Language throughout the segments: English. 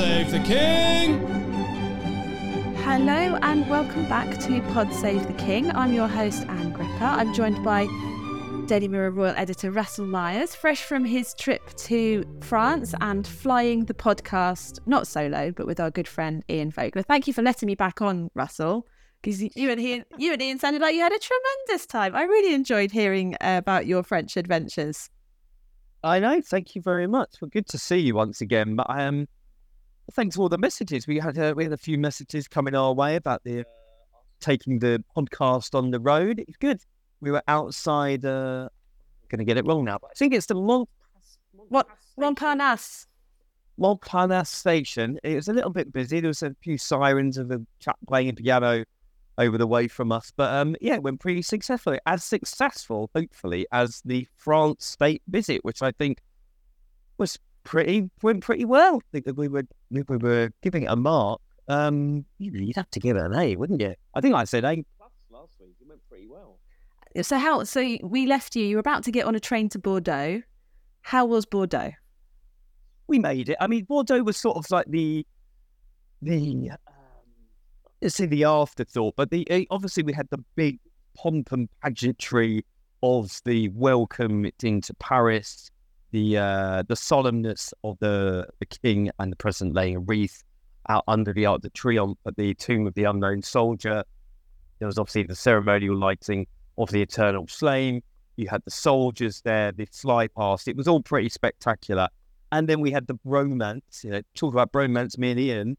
Save the King! Hello and welcome back to Pod Save the King. I'm your host, Ann Gripper. I'm joined by Daily Mirror Royal Editor Russell Myers, fresh from his trip to France and flying the podcast, not solo, but with our good friend Ian Vogler. Thank you for letting me back on, Russell because you and Ian, you and Ian sounded like you had a tremendous time. I really enjoyed hearing uh, about your French adventures. I know. Thank you very much. Well, good to see you once again. But I am. um, thanks for all the messages. We had uh, we had a few messages coming our way about the uh, taking the podcast on the road. It's good. We were outside. Uh, going to get it wrong now, but I think it's the Mont. What Montparnasse. Montparnasse station. It was a little bit busy. There was a few sirens of a chap playing piano over the way from us. But um, yeah, it went pretty successfully, as successful, hopefully, as the France state visit, which I think was pretty went pretty well. I think that we were we were giving it a mark. Um, you'd have to give it an A, wouldn't you? I think I said A plus last week. It went pretty well. So how? So we left you. You were about to get on a train to Bordeaux. How was Bordeaux? We made it. I mean, Bordeaux was sort of like the the see the afterthought, but the eh, obviously we had the big pomp and pageantry of the welcome into Paris, the uh, the solemnness of the the king and the president laying a wreath out under the Arc de Triomphe at the tomb of the unknown soldier. There was obviously the ceremonial lighting of the eternal flame. You had the soldiers there, the fly past. It was all pretty spectacular. And then we had the bromance. You know, talk about bromance, me and Ian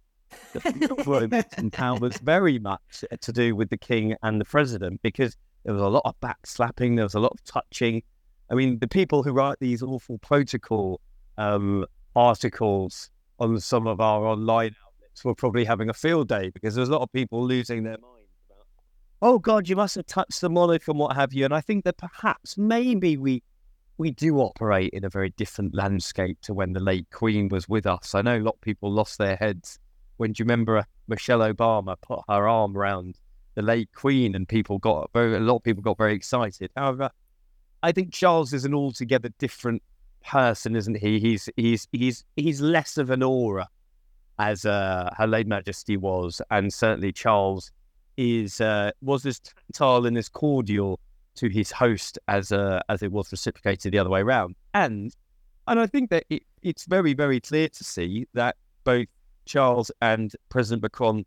the in town was very much to do with the king and the president because there was a lot of backslapping, there was a lot of touching. I mean, the people who write these awful protocol um, articles on some of our online outlets were probably having a field day because there's a lot of people losing their minds about, oh God, you must have touched the monarch and what have you. And I think that perhaps maybe we we do operate in a very different landscape to when the late Queen was with us. I know a lot of people lost their heads when do you remember Michelle Obama put her arm around the late Queen and people got very, a lot of people got very excited. However, I think Charles is an altogether different person, isn't he? He's he's he's he's less of an aura as uh, Her late Majesty was, and certainly Charles is uh, was as tactile and as cordial to his host as uh, as it was reciprocated the other way around. And and I think that it, it's very very clear to see that both Charles and President Macron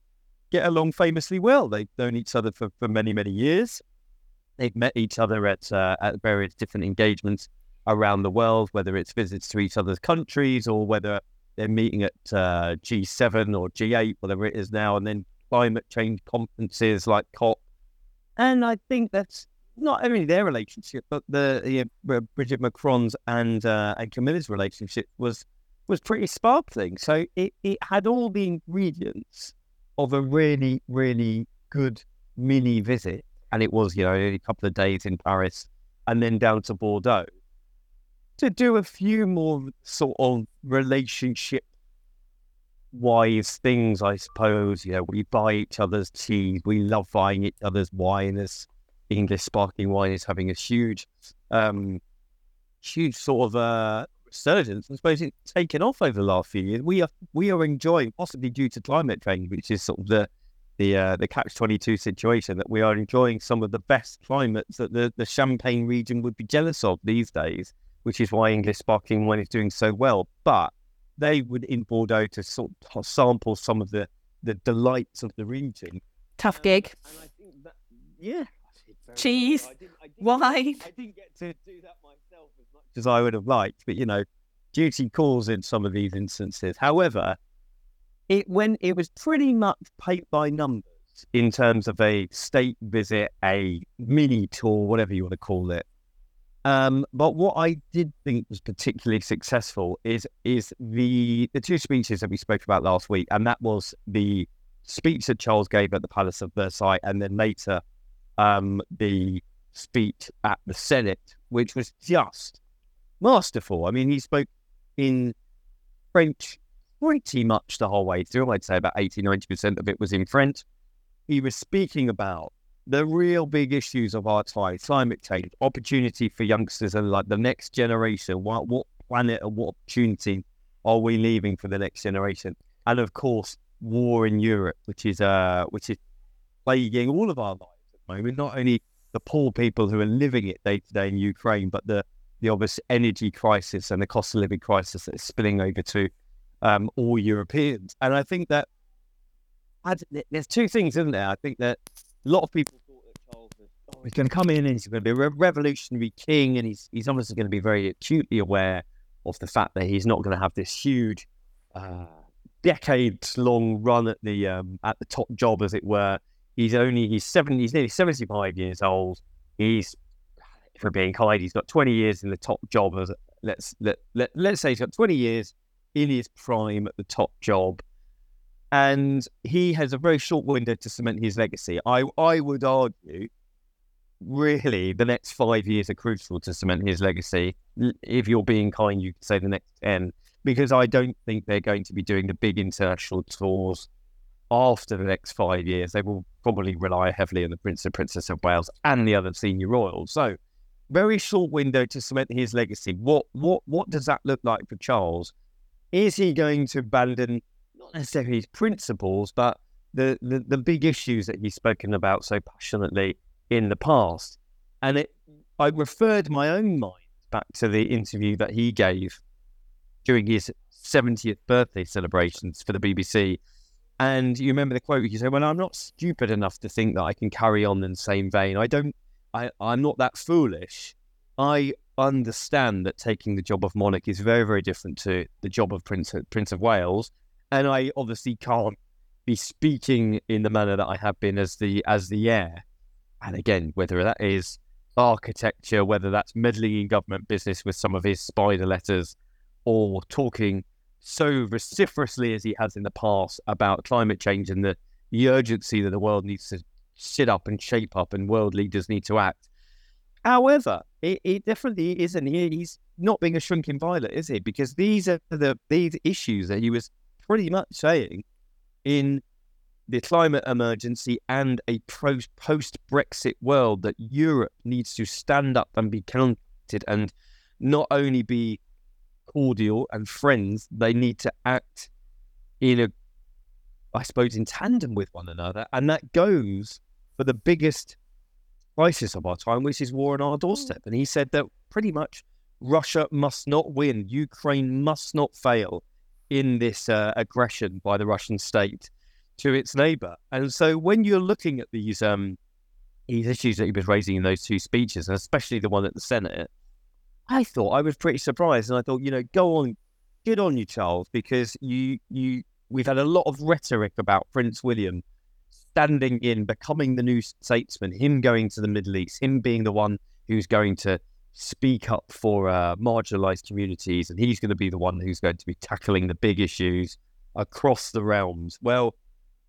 get along famously well. They've known each other for, for many, many years. They've met each other at, uh, at various different engagements around the world, whether it's visits to each other's countries or whether they're meeting at uh, G7 or G8, whatever it is now, and then climate change conferences like COP. And I think that's not only their relationship, but the you know, Brigitte Macron's and uh, and Camilla's relationship was was pretty sparkling. So it, it had all the ingredients of a really, really good mini visit. And it was, you know, a couple of days in Paris and then down to Bordeaux to do a few more sort of relationship wise things, I suppose. You know, we buy each other's tea. We love buying each other's wine as English sparkling wine is having a huge, um, huge sort of uh, resurgence. I suppose it's taken off over the last few years. We are we are enjoying, possibly due to climate change, which is sort of the the uh, the catch twenty two situation that we are enjoying some of the best climates that the, the Champagne region would be jealous of these days, which is why English sparkling wine is doing so well. But they would in Bordeaux to sort of sample some of the the delights of the region. Tough gig. That, yeah. Cheese. I didn't, I didn't, wine. I didn't get to do that myself as much as I would have liked, but you know, duty calls in some of these instances. However, it when it was pretty much paint by numbers in terms of a state visit, a mini tour, whatever you want to call it. Um, but what I did think was particularly successful is is the the two speeches that we spoke about last week, and that was the speech that Charles gave at the Palace of Versailles, and then later um, the speech at the Senate, which was just masterful. I mean, he spoke in French pretty much the whole way through. I'd say about 80, 90% of it was in French. He was speaking about the real big issues of our time, climate change, opportunity for youngsters and like the next generation. What, what planet and what opportunity are we leaving for the next generation? and of course war in Europe, which is uh which is plaguing all of our lives at the moment. Not only the poor people who are living it day to day in Ukraine, but the the obvious energy crisis and the cost of living crisis that is spilling over to um, all Europeans. And I think that there's two things, isn't there? I think that a lot of people thought that Charles was, oh, he's going to come in and he's going to be a revolutionary king, and he's he's obviously going to be very acutely aware of the fact that he's not going to have this huge, uh, decades long run at the um, at the top job, as it were. He's only he's seven he's nearly seventy five years old. He's for being kind, he's got twenty years in the top job as let's let, let let's say he's got twenty years in his prime at the top job and he has a very short window to cement his legacy. I I would argue, really, the next five years are crucial to cement his legacy. If you're being kind, you could say the next ten, because I don't think they're going to be doing the big international tours after the next five years. They will probably rely heavily on the Prince and Princess of Wales and the other senior royals. So, very short window to cement his legacy. What what what does that look like for Charles? Is he going to abandon? not necessarily his principles, but the, the, the big issues that he's spoken about so passionately in the past. And it, I referred my own mind back to the interview that he gave during his 70th birthday celebrations for the BBC. And you remember the quote you said, Well, I'm not stupid enough to think that I can carry on in the same vein. I don't, I, I'm not that foolish. I understand that taking the job of monarch is very, very different to the job of Prince, Prince of Wales and I obviously can't be speaking in the manner that I have been as the as the heir. And again, whether that is architecture, whether that's meddling in government business with some of his spider letters, or talking so vociferously as he has in the past about climate change and the, the urgency that the world needs to sit up and shape up and world leaders need to act. However, it, it definitely isn't. He's not being a shrinking violet, is he? Because these are the these issues that he was pretty much saying in the climate emergency and a post Brexit world that Europe needs to stand up and be counted and not only be cordial and friends, they need to act in a, I suppose, in tandem with one another. And that goes for the biggest crisis of our time, which is war on our doorstep. And he said that pretty much Russia must not win, Ukraine must not fail in this uh, aggression by the Russian state to its neighbor. And so when you're looking at these um, these issues that he was raising in those two speeches, and especially the one at the Senate, I thought I was pretty surprised, and I thought, you know, go on, good on you, Charles, because you you we've had a lot of rhetoric about Prince William standing in, becoming the new statesman, him going to the Middle East, him being the one who's going to speak up for uh, marginalized communities, and he's going to be the one who's going to be tackling the big issues across the realms. Well,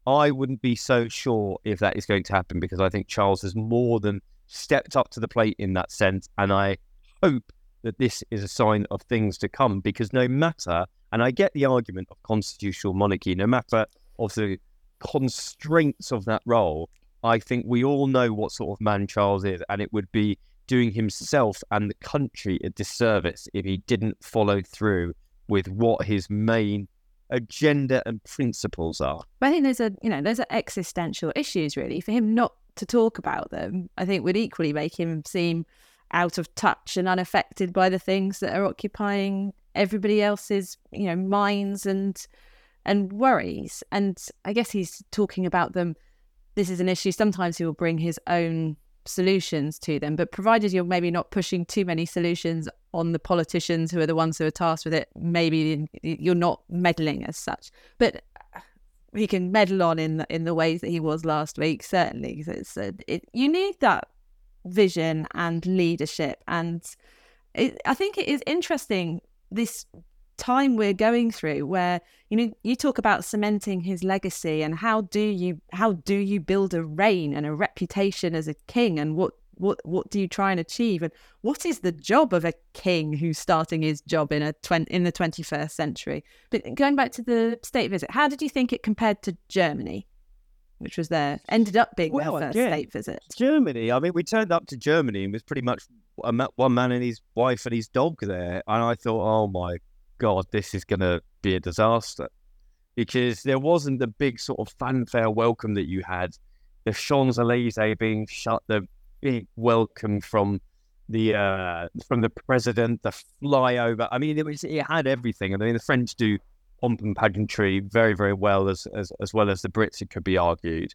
I wouldn't be so sure if that is going to happen because I think Charles has more than stepped up to the plate in that sense, and I hope that this is a sign of things to come because no matter, and I get the argument of constitutional monarchy, no matter of the constraints of that role, I think we all know what sort of man Charles is, and it would be doing himself and the country a disservice if he didn't follow through with what his main agenda and principles are. But I think there's a you know there's existential issues really for him not to talk about them. I think would equally make him seem out of touch and unaffected by the things that are occupying everybody else's you know minds and and worries. And I guess he's talking about them. This is an issue. Sometimes he will bring his own solutions to them. But provided you're maybe not pushing too many solutions on the politicians who are the ones who are tasked with it, maybe you're not meddling as such. But he can meddle on in the, in the ways that he was last week. Certainly, it's uh, it, you need that vision and leadership, and it, I think it is interesting this time we're going through where you know you talk about cementing his legacy and how do you how do you build a reign and a reputation as a king and what what what do you try and achieve? And what is the job of a king who's starting his job in a 20, in the 21st century? But going back to the state visit how did you think it compared to germany which was there ended up being well, their first yeah. state visit? Germany i mean we turned up to germany and was pretty much one man and his wife and his dog there. And i thought oh my God, this is going to be a disaster. because there wasn't the big sort of fanfare welcome that you had. The Champs Elysees being shut, the big welcome from the uh, from the president, the flyover. I mean, it was it had everything. I mean, the French do pomp and pageantry very, very well, as as as well as the Brits. It could be argued.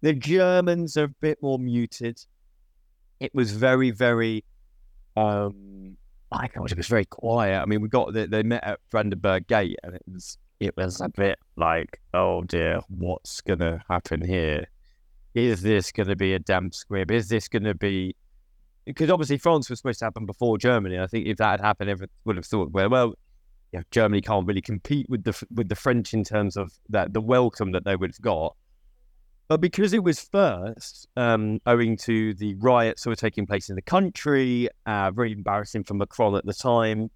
The Germans are a bit more muted. It was very, very. Um, I God, it was very quiet. I mean, we got the, they met at Brandenburg Gate, and it was it was a bit like, oh dear, what's gonna happen here? Is this gonna be a damp squib? Is this gonna be because obviously France was supposed to happen before Germany. I think if that had happened, everyone would have thought, well, well, yeah, Germany can't really compete with the with the French in terms of that the welcome that they would have got. But because it was first, um, owing to the riots that were taking place in the country, uh, very embarrassing for Macron at the time,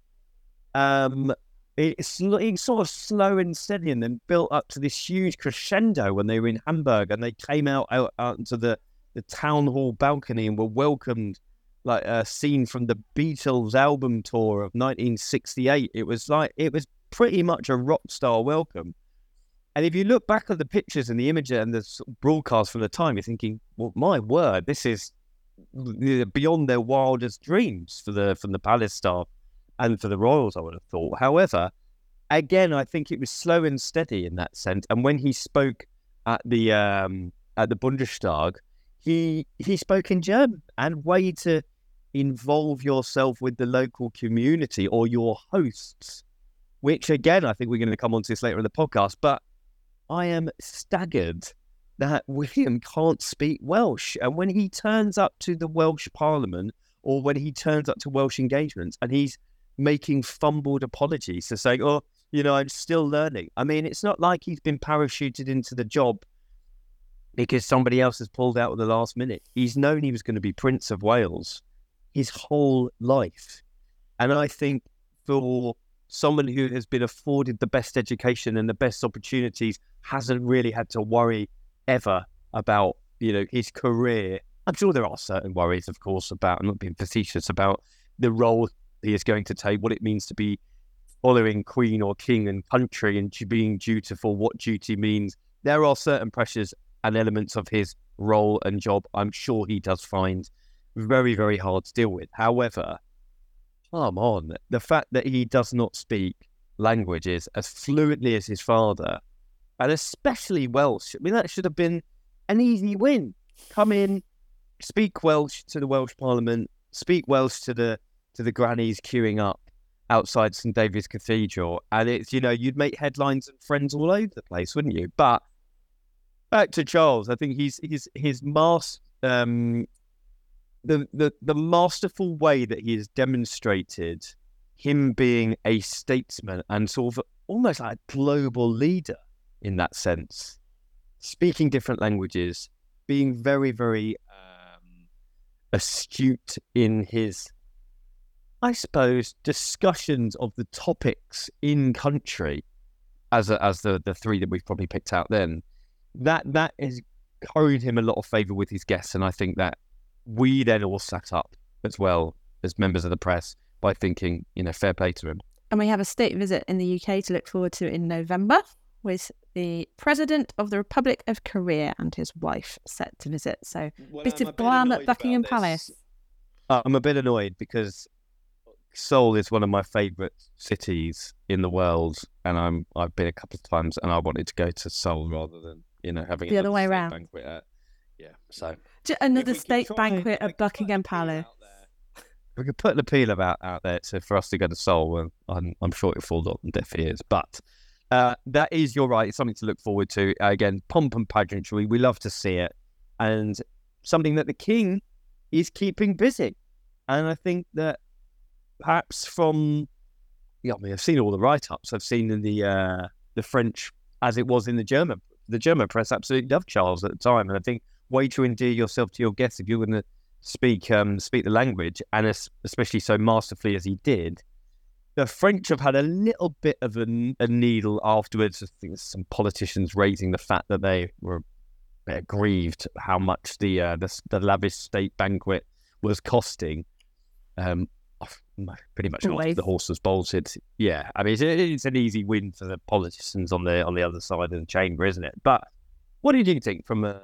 um, it's, it's sort of slow and steady and then built up to this huge crescendo when they were in Hamburg and they came out, out, out into the, the town hall balcony and were welcomed like a scene from the Beatles album tour of 1968. It was like, it was pretty much a rock star welcome. And if you look back at the pictures and the images and the broadcast from the time, you're thinking, well, my word, this is beyond their wildest dreams for the from the palace staff and for the royals. I would have thought. However, again, I think it was slow and steady in that sense. And when he spoke at the um, at the Bundestag, he he spoke in German and way to involve yourself with the local community or your hosts. Which again, I think we're going to come on to this later in the podcast, but I am staggered that William can't speak Welsh. And when he turns up to the Welsh Parliament or when he turns up to Welsh engagements and he's making fumbled apologies to saying, oh, you know, I'm still learning. I mean, it's not like he's been parachuted into the job because somebody else has pulled out at the last minute. He's known he was going to be Prince of Wales his whole life. And I think for someone who has been afforded the best education and the best opportunities hasn't really had to worry ever about you know his career. I'm sure there are certain worries, of course, about I'm not being facetious about the role he is going to take, what it means to be following Queen or King and country, and being dutiful, what duty means. There are certain pressures and elements of his role and job. I'm sure he does find very, very hard to deal with. However, come on, the fact that he does not speak languages as fluently as his father, and especially Welsh, I mean, that should have been an easy win. Come in, speak Welsh to the Welsh Parliament, speak Welsh to the to the grannies queuing up outside St David's Cathedral, and it's you know you'd make headlines and friends all over the place, wouldn't you? But back to Charles, I think he's he's his mass um, the, the the masterful way that he has demonstrated him being a statesman and sort of almost like a global leader in that sense, speaking different languages, being very very um, astute in his, I suppose, discussions of the topics in country, as a, as the the three that we've probably picked out then, that that has carried him a lot of favor with his guests, and I think that we then all sat up as well as members of the press by thinking, you know, fair play to him. And we have a state visit in the UK to look forward to in November with the President of the Republic of Korea and his wife set to visit. So, well, bit of glam at Buckingham Palace. Uh, I'm a bit annoyed because Seoul is one of my favourite cities in the world, and I'm I've been a couple of times, and I wanted to go to Seoul rather than you know having the other way around. Banquet at, yeah, so another state banquet at Buckingham Palace. We could put an appeal about out there so for us to go to Seoul, and I'm, I'm sure it falls on deaf ears. But uh, that is, you're right, it's something to look forward to. Uh, again, pomp and pageantry, we love to see it, and something that the king is keeping busy. And I think that perhaps from, yeah, I mean, I've seen all the write-ups I've seen in the uh, the French, as it was in the German. The German press absolutely loved Charles at the time, and I think way to endear yourself to your guests if you're going to speak um, speak the language, and especially so masterfully as he did. The French have had a little bit of a, a needle afterwards. I think some politicians raising the fact that they were aggrieved how much the, uh, the, the lavish state banquet was costing. Um, pretty much Always. the horse was bolted. Yeah, I mean it's, it's an easy win for the politicians on the on the other side of the chamber, isn't it? But what did you think from uh,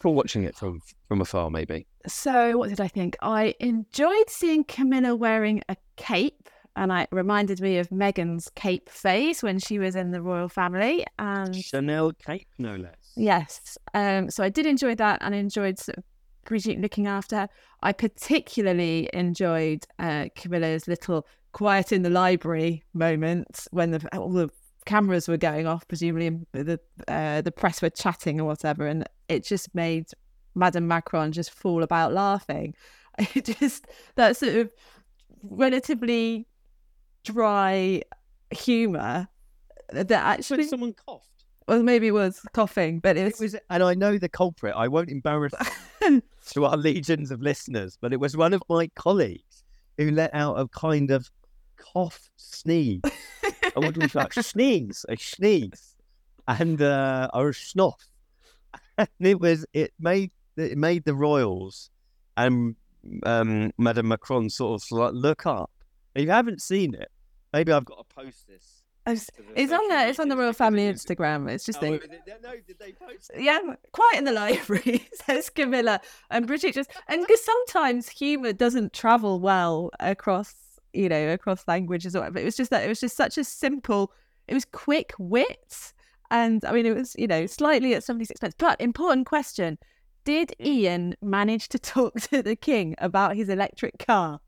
from watching it from from afar, maybe? So, what did I think? I enjoyed seeing Camilla wearing a cape, and I- it reminded me of Meghan's cape phase when she was in the royal family. And Chanel cape, no less. yes, um, so I did enjoy that, and enjoyed sort of Brigitte looking after her. I particularly enjoyed uh, Camilla's little quiet in the library moment when the all the cameras were going off, presumably the uh, the press were chatting or whatever, and it just made Madame Macron just fall about laughing. It just that sort of relatively dry humour that actually, someone coughed. well, maybe it was coughing, but it It was, was, and I know the culprit. I won't embarrass to our legions of listeners, but it was one of my colleagues who let out a kind of cough sneeze. I what was that? Sneeze, a sneeze, and uh, or a snuff. And it was it made it made the royals and um, Madame Macron sort of like look up. If you haven't seen it, maybe I've got to post this. the it's on there. It's on the royal family Instagram. It's just Oh, they- no, did they post it? yeah, quite in the library, says Camilla. And Brigitte just, and because sometimes humour doesn't travel well across, you know, across languages or whatever. It was just that it was just such a simple, it was quick wit. And I mean, it was, you know, slightly at somebody's expense. But important question Did Ian manage to talk to the king about his electric car?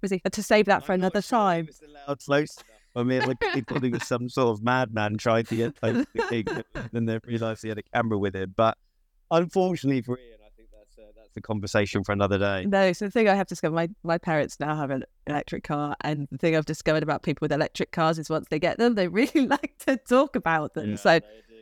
Was he to save that for I'm not another sure time? It was allowed close enough. I mean, like he thought he was some sort of madman trying to get close to the king, and then they realised he had a camera with him. But unfortunately for Ian, I think that's that's a conversation for another day. No, so the thing I have discovered, my, my parents now have an electric car, and the thing I've discovered about people with electric cars is once they get them, they really like to talk about them. so, they do,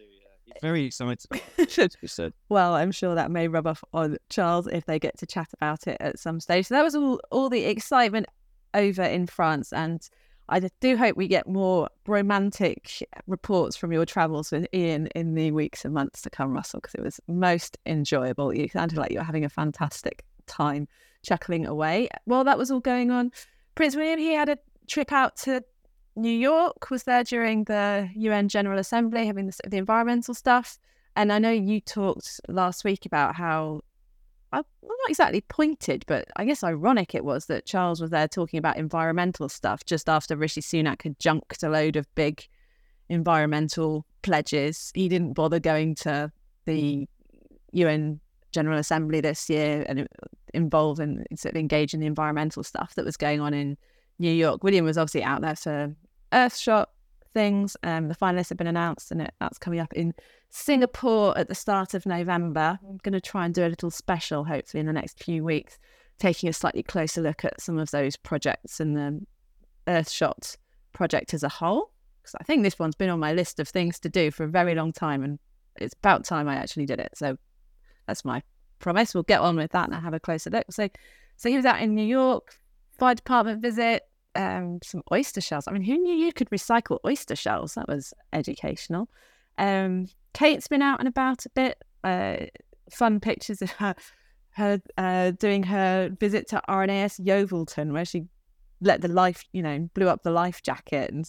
yeah. Very excited. About it, said. well, I'm sure that may rub off on Charles if they get to chat about it at some stage. So that was all, all the excitement over in France, and I do hope we get more romantic reports from your travels with Ian in the weeks and months to come, Russell, because it was most enjoyable. You sounded like you were having a fantastic time chuckling away. While that was all going on, Prince William, he had a trip out to New York, was there during the UN General Assembly, having the, the environmental stuff. And I know you talked last week about how, uh, well, not exactly pointed, but I guess ironic it was that Charles was there talking about environmental stuff just after Rishi Sunak had junked a load of big environmental pledges. He didn't bother going to the UN General Assembly this year and it- involved and sort of engage in the environmental stuff that was going on in New York. William was obviously out there for Earthshot things. Um, the finalists have been announced, and it, that's coming up in Singapore at the start of November. I'm going to try and do a little special, hopefully, in the next few weeks, taking a slightly closer look at some of those projects and the Earthshot project as a whole. Because I think this one's been on my list of things to do for a very long time, and it's about time I actually did it. So that's my promise. We'll get on with that and have a closer look. So, so he was out in New York, fire department visit, um, some oyster shells. I mean, who knew you could recycle oyster shells? That was educational. Um, Kate's been out and about a bit. Uh, fun pictures of her, her uh, doing her visit to RNAS Yeovilton, where she let the life, you know, blew up the life jacket. And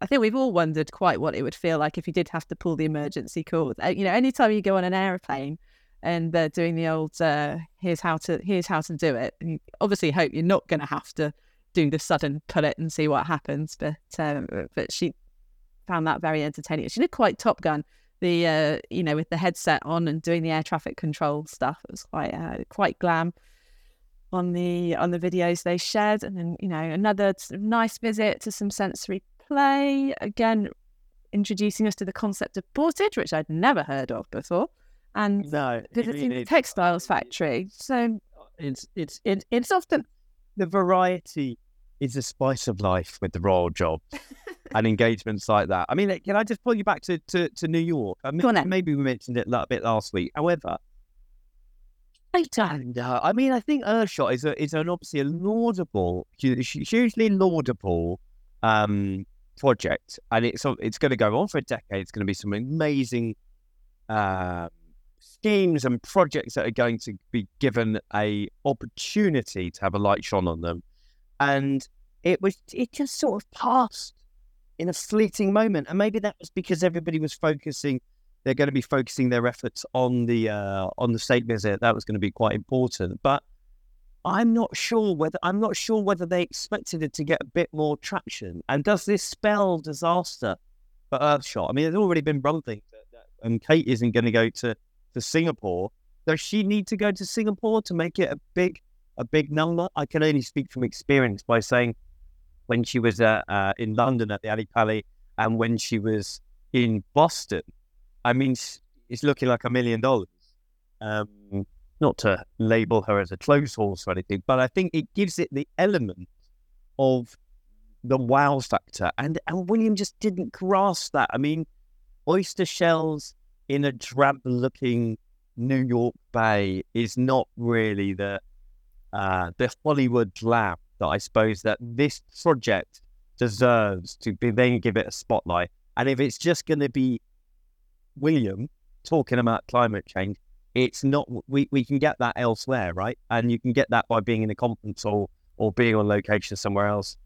I think we've all wondered quite what it would feel like if you did have to pull the emergency cord. Uh, you know, anytime you go on an aeroplane and they're doing the old uh, here's how to here's how to do it. And you obviously hope you're not going to have to do the sudden pull it and see what happens. But um, but she found that very entertaining. She did quite Top Gun, the uh, you know with the headset on and doing the air traffic control stuff. It was quite uh, quite glam on the on the videos they shared. And then you know another nice visit to some sensory play again. Introducing us to the concept of portage, which I'd never heard of before, and No, visiting the textiles factory. So It's it's it's it's often the variety is the spice of life with the royal job and engagements like that. I mean, can I just pull you back to, to, to New York? I mean, Go on then. maybe we mentioned it a bit last week. However, I don't know. I mean, I think Earthshot is a is an obviously a laudable, hu- hu- hugely laudable um, project, and it's it's going to go on for a decade. It's going to be some amazing um, schemes and projects that are going to be given a opportunity to have a light shone on them. And it was it just sort of passed in a fleeting moment, and maybe that was because everybody was focusing. They're going to be focusing their efforts on the uh, on the state visit. That was going to be quite important, but I'm not sure whether I'm not sure whether they expected it to get a bit more traction. And does this spell disaster for Earthshot? I mean, there's already been rumblings um, Kate isn't going to go to to Singapore. Does she need to go to Singapore to make it a big a big number? I can only speak from experience by saying when she was uh, uh, in London at the Ali Pali and when she was in Boston, I mean, it's looking like a million dollars. Um, not to label her as a close horse or anything, but I think it gives it the element of the wow factor. And and William just didn't grasp that. I mean, oyster shells in a drab looking New York Bay is not really the uh, the Hollywood glam that I suppose that this project deserves to be then give it a spotlight. And if it's just going to be William talking about climate change, it's not we, we can get that elsewhere right? And you can get that by being in a conference or or being on location somewhere else.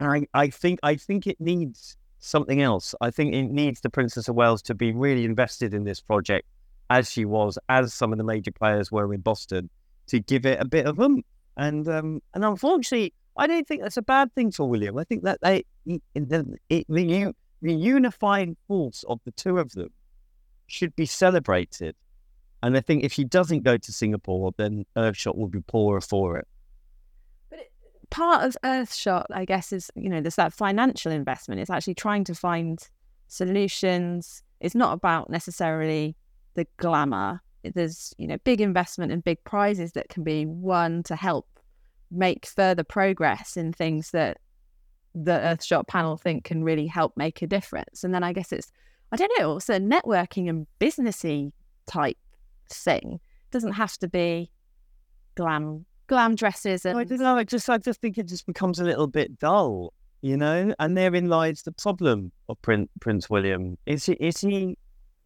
I, I think i think it needs something else. I think it needs the princess of wales to be really invested in this project as she was as some of the major players were in boston to give it a bit of them and um and unfortunately i don't think that's a bad thing for william i think that they it, the, the unifying force of the two of them should be celebrated and I think if he doesn't go to Singapore, then Earthshot will be poorer for it. But it, part of Earthshot, I guess, is you know there's that financial investment. It's actually trying to find solutions. It's not about necessarily the glamour. There's you know big investment and big prizes that can be won to help make further progress in things that the Earthshot panel think can really help make a difference. And then I guess it's I don't know, also networking and businessy type thing. It doesn't have to be glam glam dresses and I don't know, I just I just think it just becomes a little bit dull, you know? And therein lies the problem of Prince Prince William. Is he is he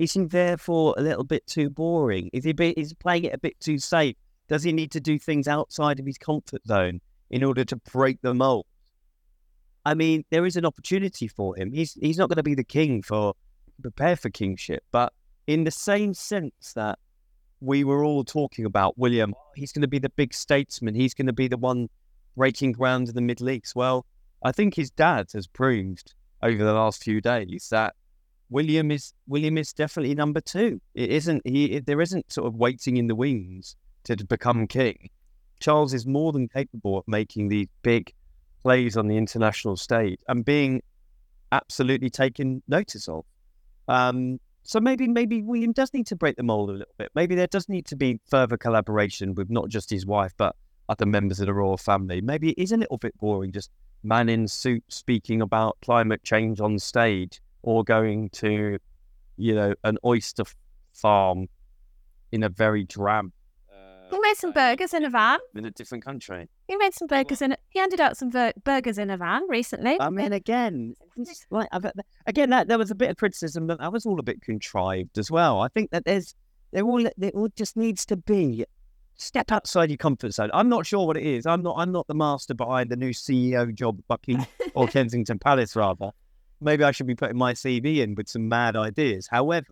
is he therefore a little bit too boring? Is he is playing it a bit too safe? Does he need to do things outside of his comfort zone in order to break the mold? I mean, there is an opportunity for him. He's he's not going to be the king for prepare for kingship, but in the same sense that we were all talking about William. He's going to be the big statesman. He's going to be the one breaking ground in the Middle East. Well, I think his dad has proved over the last few days that William is William is definitely number two. It isn't he. There isn't sort of waiting in the wings to become king. Charles is more than capable of making these big plays on the international stage and being absolutely taken notice of. Um, so maybe maybe William does need to break the mold a little bit. Maybe there does need to be further collaboration with not just his wife but other members of the royal family. Maybe it is a little bit boring just man in suit speaking about climate change on stage or going to, you know, an oyster farm in a very drab uh, he made some burgers in a van. In a different country. He made some burgers in. A, he handed out some ver- burgers in a van recently. I mean, again, like again, that there was a bit of criticism that that was all a bit contrived as well. I think that there's there all there all just needs to be step outside your comfort zone. I'm not sure what it is. I'm not I'm not the master behind the new CEO job at Buckingham or Kensington Palace rather. Maybe I should be putting my CV in with some mad ideas. However,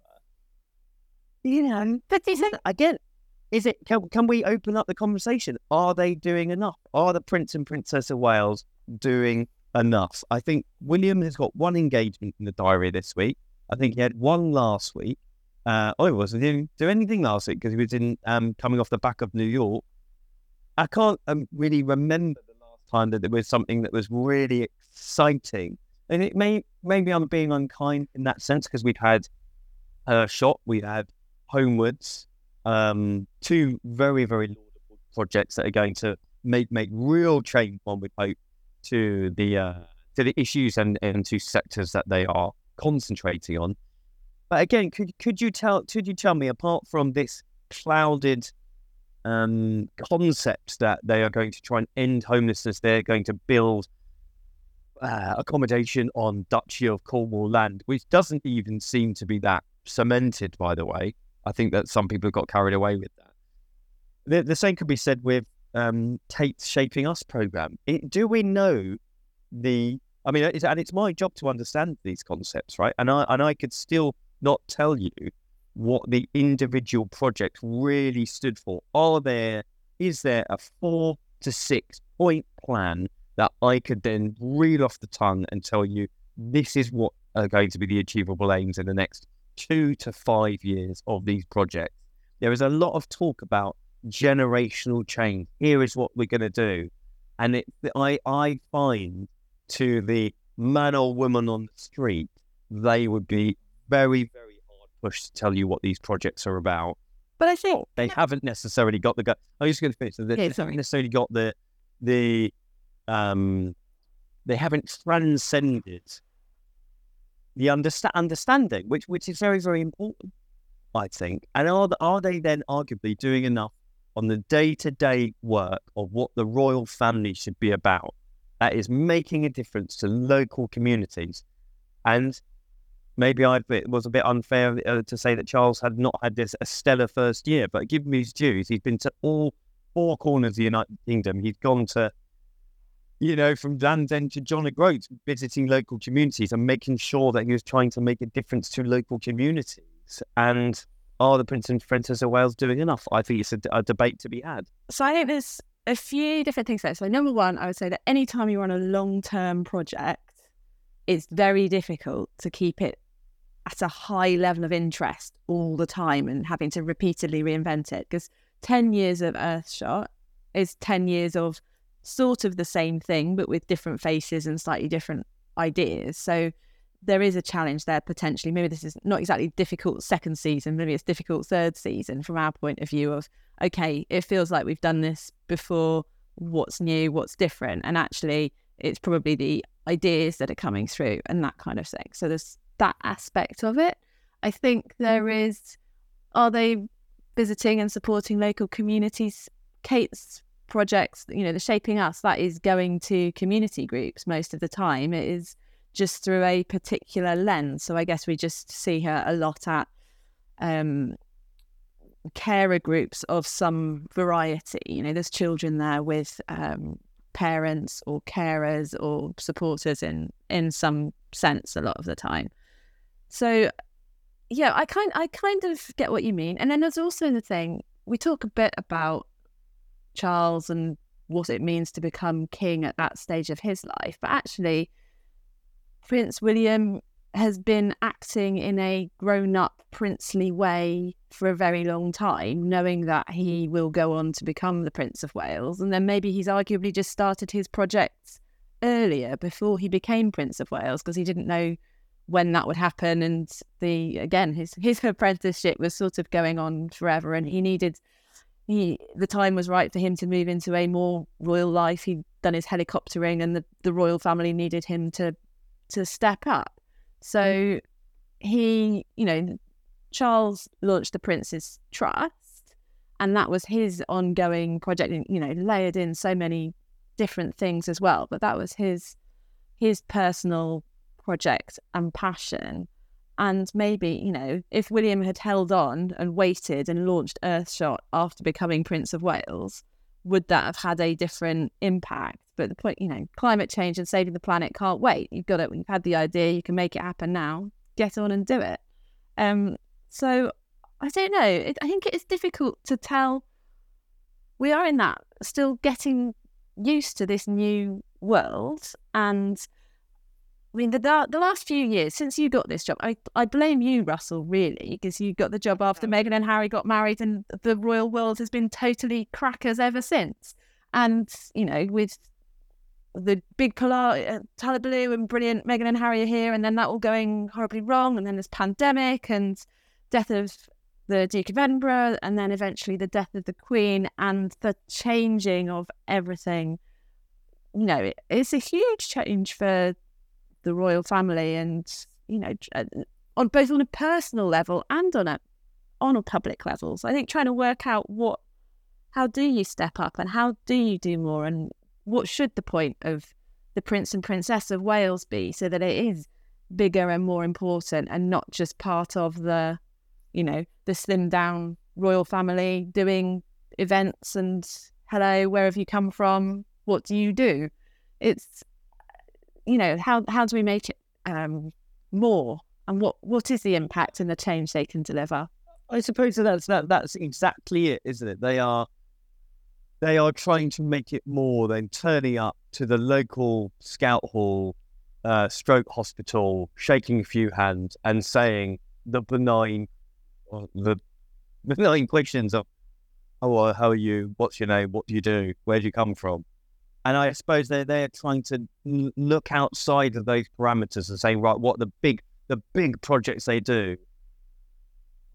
you know, but again, is it can, can we open up the conversation? Are they doing enough? Are the Prince and Princess of Wales doing enough? I think William has got one engagement in the diary this week. I think he had one last week. Uh, oh, he wasn't didn't do anything last week because he was in um, coming off the back of New York. I can't um, really remember the last time that there was something that was really exciting. And it may maybe I'm being unkind in that sense because we've had Earthshot, we had Homewards, um, two very, very laudable projects that are going to make make real change, one would hope, to the uh, to the issues and, and to sectors that they are concentrating on. But again, could could you tell could you tell me apart from this clouded um, concept that they are going to try and end homelessness, they're going to build uh, accommodation on Duchy of Cornwall land, which doesn't even seem to be that cemented, by the way. I think that some people got carried away with that. The, the same could be said with um, Kate's Shaping Us program. It, do we know the? I mean, it's, and it's my job to understand these concepts, right? And I and I could still not tell you what the individual project really stood for. Are there? Is there a four to six point plan that I could then reel off the tongue and tell you this is what are going to be the achievable aims in the next two to five years of these projects? There is a lot of talk about generational change. Here is what we're going to do. And it, I, I find to the man or woman on the street, they would be very, very hard pushed to tell you what these projects are about. But I think they haven't necessarily got the. I'm just going to finish. They, yeah, they haven't necessarily got the the um. They haven't transcended the understa- understanding, which which is very very important, I think. And are are they then arguably doing enough on the day to day work of what the royal family should be about? That is making a difference to local communities, and maybe I it was a bit unfair uh, to say that Charles had not had this a stellar first year, but give him his dues. He's been to all four corners of the United Kingdom. He's gone to you know, from Land's End to John O'Groats, visiting local communities and making sure that he was trying to make a difference to local communities. And are the Prince and Princess of Wales doing enough? I think it's a, a debate to be had. So I think there's a few different things there. So number one, I would say that anytime you're on a long-term project, it's very difficult to keep it at a high level of interest all the time and having to repeatedly reinvent it. Because 10 years of Earthshot is 10 years of sort of the same thing, but with different faces and slightly different ideas. So there is a challenge there potentially. Maybe this is not exactly difficult second season, maybe it's difficult third season from our point of view of, okay, it feels like we've done this before. What's new? What's different? And actually, it's probably the ideas that are coming through and that kind of thing. So there's that aspect of it. I think there mm-hmm. are they visiting and supporting local communities? Kate's projects, you know, the Shaping Us, that is going to community groups most of the time. It is just through a particular lens. So I guess we just see her a lot at um, carer groups of some variety. You know, there's children there with um, parents or carers or supporters in in some sense a lot of the time. So yeah, I kind I kind of get what you mean. And then there's also the thing we talk a bit about Charles and what it means to become king at that stage of his life. But actually, Prince William has been acting in a grown up, princely way for a very long time, knowing that he will go on to become the Prince of Wales. And then maybe he's arguably just started his projects earlier before he became Prince of Wales because he didn't know when that would happen. And the again, his his apprenticeship was sort of going on forever, and he needed he the time was right for him to move into a more royal life. He'd done his helicoptering, and the, the royal family needed him to to step up. So mm. he, you know, Charles launched the Prince's Trust, and that was his ongoing project. And, You know, layered in so many different things as well, but that was his his personal project and passion. And maybe, you know, if William had held on and waited and launched Earthshot after becoming Prince of Wales, would that have had a different impact? But the point, you know, climate change and saving the planet can't wait. You've got it. You've had the idea. You can make it happen now. Get on and do it. Um, so I don't know. It, I think it is difficult to tell. We are in that still getting used to this new world, and I mean, the the last few years since you got this job, I I blame you, Russell, really, because you got the job after Meghan and Harry got married, and the royal world has been totally crackers ever since. And you know, with the big uh, hullabaloo and brilliant Meghan and Harry are here, and then that all going horribly wrong, and then there's pandemic and death of the Duke of Edinburgh, and then eventually the death of the Queen, and the changing of everything. You know, it, it's a huge change for the royal family and you know uh, on both on a personal level and on a on a public level so i think trying to work out what how do you step up and how do you do more and what should the point of the prince and princess of wales be so that it is bigger and more important and not just part of the you know the slim down royal family doing events and hello, where have you come from? What do you do? It's, you know, how, how do we make it um, more? And what, what is the impact and the change they can deliver? I suppose that's that, that's exactly it, isn't it? They are they are trying to make it more than turning up to the local scout hall, uh, stroke hospital, shaking a few hands and saying the benign, the benign questions of, "Oh, how are you? What's your name? What do you do? Where do you come from?" And I suppose they're they're trying to look outside of those parameters and saying, right, what the big the big projects they do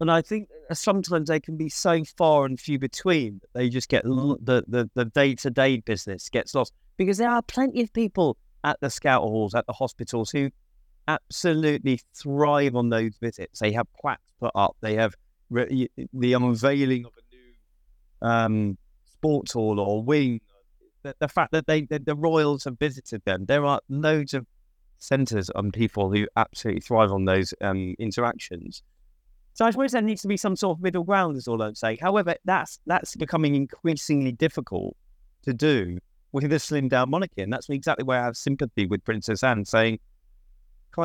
and I think sometimes they can be so far and few between that they just get the the the day to day business gets lost because there are plenty of people at the scout halls at the hospitals who absolutely thrive on those visits. They have plaques put up. They have re- the unveiling of a new um, sports hall or wing. The, the fact that they the, the Royals have visited them. There are loads of centres and people who absolutely thrive on those um, interactions. So I suppose there needs to be some sort of middle ground, is all I'm saying. However, that's that's becoming increasingly difficult to do with a slimmed down monarchy, and that's exactly where I have sympathy with Princess Anne, saying,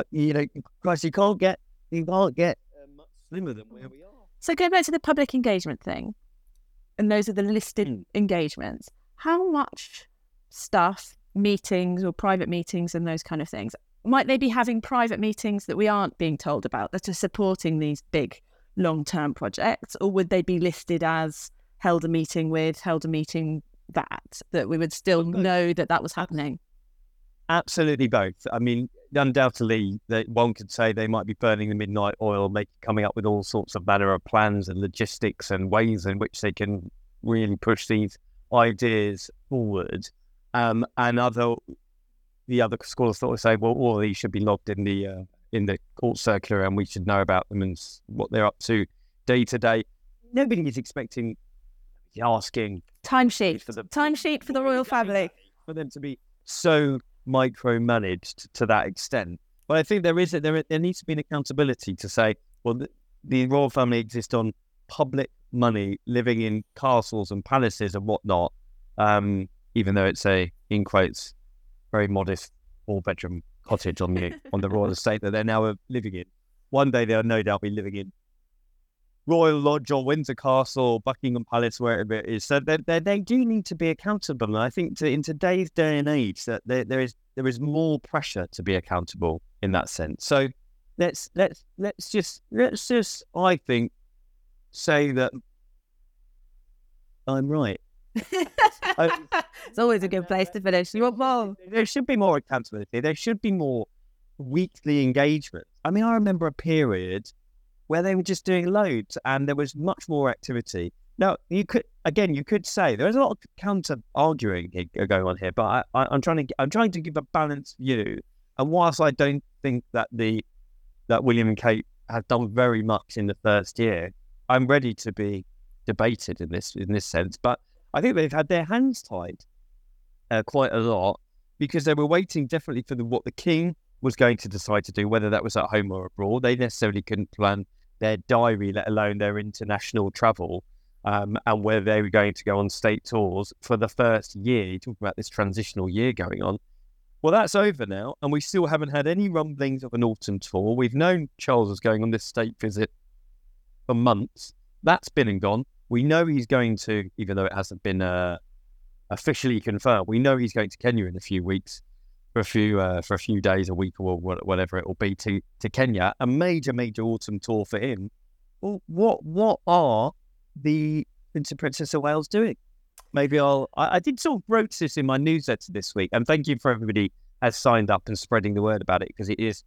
you know, Christ, you can't get you can't get uh, much slimmer than where we are. So going back to the public engagement thing, and those are the listed mm. engagements. How much stuff, meetings or private meetings, and those kind of things might they be having private meetings that we aren't being told about that are supporting these big long term projects, or would they be listed as held a meeting with, held a meeting that, that we would still know that that was happening? Absolutely both. I mean, undoubtedly, that one could say they might be burning the midnight oil, make, coming up with all sorts of manner of plans and logistics and ways in which they can really push these ideas forward. Um, and other the other scholars thought of say, well, all these should be logged in the uh, in the court circular, and we should know about them and what they're up to day to day. Nobody is expecting asking timesheet for the timesheet for the royal family for them to be so micromanaged to that extent. But I think there is a, there there needs to be an accountability to say, well, the, the royal family exists on public money, living in castles and palaces and whatnot. Um, even though it's a in quotes very modest four bedroom cottage on the on the royal estate that they're now living in. One day they'll no doubt be living in Royal Lodge or Windsor Castle, Buckingham Palace, wherever it is. So they, they, they do need to be accountable. And I think to, in today's day and age that there, there is there is more pressure to be accountable in that sense. So let's let's let's just let's just I think say that I'm right. it's always a good place to finish. You want more? There should be more accountability. There should be more weekly engagement. I mean, I remember a period where they were just doing loads and there was much more activity. Now, you could again, you could say there is a lot of counter arguing going on here, but I, am trying to I'm trying to give a balanced view. And whilst I don't think that the that William and Kate have done very much in the first year, I'm ready to be debated in this in this sense. But I think they've had their hands tied uh, quite a lot because they were waiting definitely for the, what the king was going to decide to do, whether that was at home or abroad. They necessarily couldn't plan their diary, let alone their international travel, um, and where they were going to go on state tours for the first year. You're talking about this transitional year going on. Well, that's over now, and we still haven't had any rumblings of an autumn tour. We've known Charles was going on this state visit for months. That's been and gone. We know he's going to, even though it hasn't been uh, officially confirmed, we know he's going to Kenya in a few weeks for a few uh, for a few days, a week, or whatever it will be to to Kenya. A major, major autumn tour for him. Well, what what are the Prince and Princess of Wales doing? Maybe I'll. I, I did sort of wrote this in my newsletter this week, and thank you for everybody has signed up and spreading the word about it because it is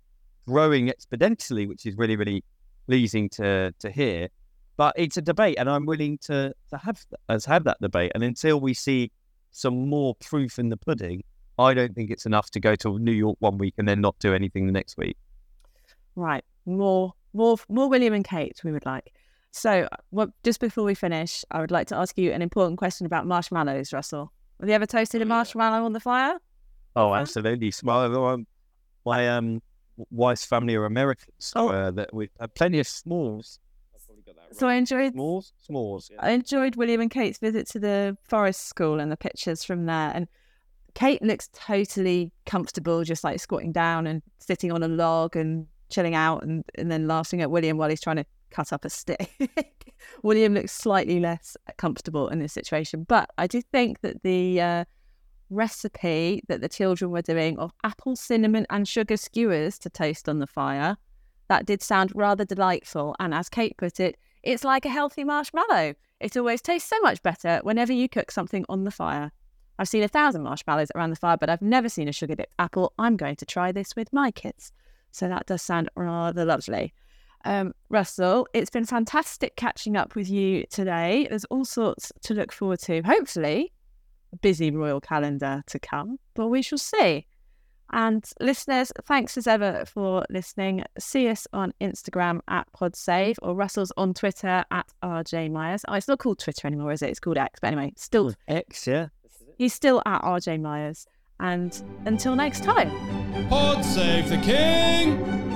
growing exponentially, which is really, really pleasing to to hear. But it's a debate, and I'm willing to to have us have that debate. And until we see some more proof in the pudding, I don't think it's enough to go to New York one week and then not do anything the next week. Right, more more more William and Kate. We would like. So, well, just before we finish, I would like to ask you an important question about marshmallows, Russell. Have you ever toasted a marshmallow on the fire? Oh, absolutely. Well, um, my um, wife's family are Americans, so oh. uh, that we have plenty of s'mores So I enjoyed S'mores, s'mores. Yeah. I enjoyed William and Kate's visit to the forest school and the pictures from there. And Kate looks totally comfortable, just like squatting down and sitting on a log and chilling out and, and then laughing at William while he's trying to cut up a stick. William looks slightly less comfortable in this situation. But I do think that the uh, recipe that the children were doing of apple, cinnamon, and sugar skewers to toast on the fire, that did sound rather delightful. And as Kate put it, it's like a healthy marshmallow. It always tastes so much better whenever you cook something on the fire. I've seen a thousand marshmallows around the fire, but I've never seen a sugar dipped apple. I'm going to try this with my kids. So that does sound rather lovely. Um, Russell, it's been fantastic catching up with you today. There's all sorts to look forward to. Hopefully, busy royal calendar to come, but we shall see. And listeners, thanks as ever for listening. See us on Instagram at PodSave or Russell's on Twitter at RJ Myers. Oh, it's not called Twitter anymore, is it? It's called X. But anyway, still X, yeah. he's still at RJ Myers. And until next time. Pod save the king!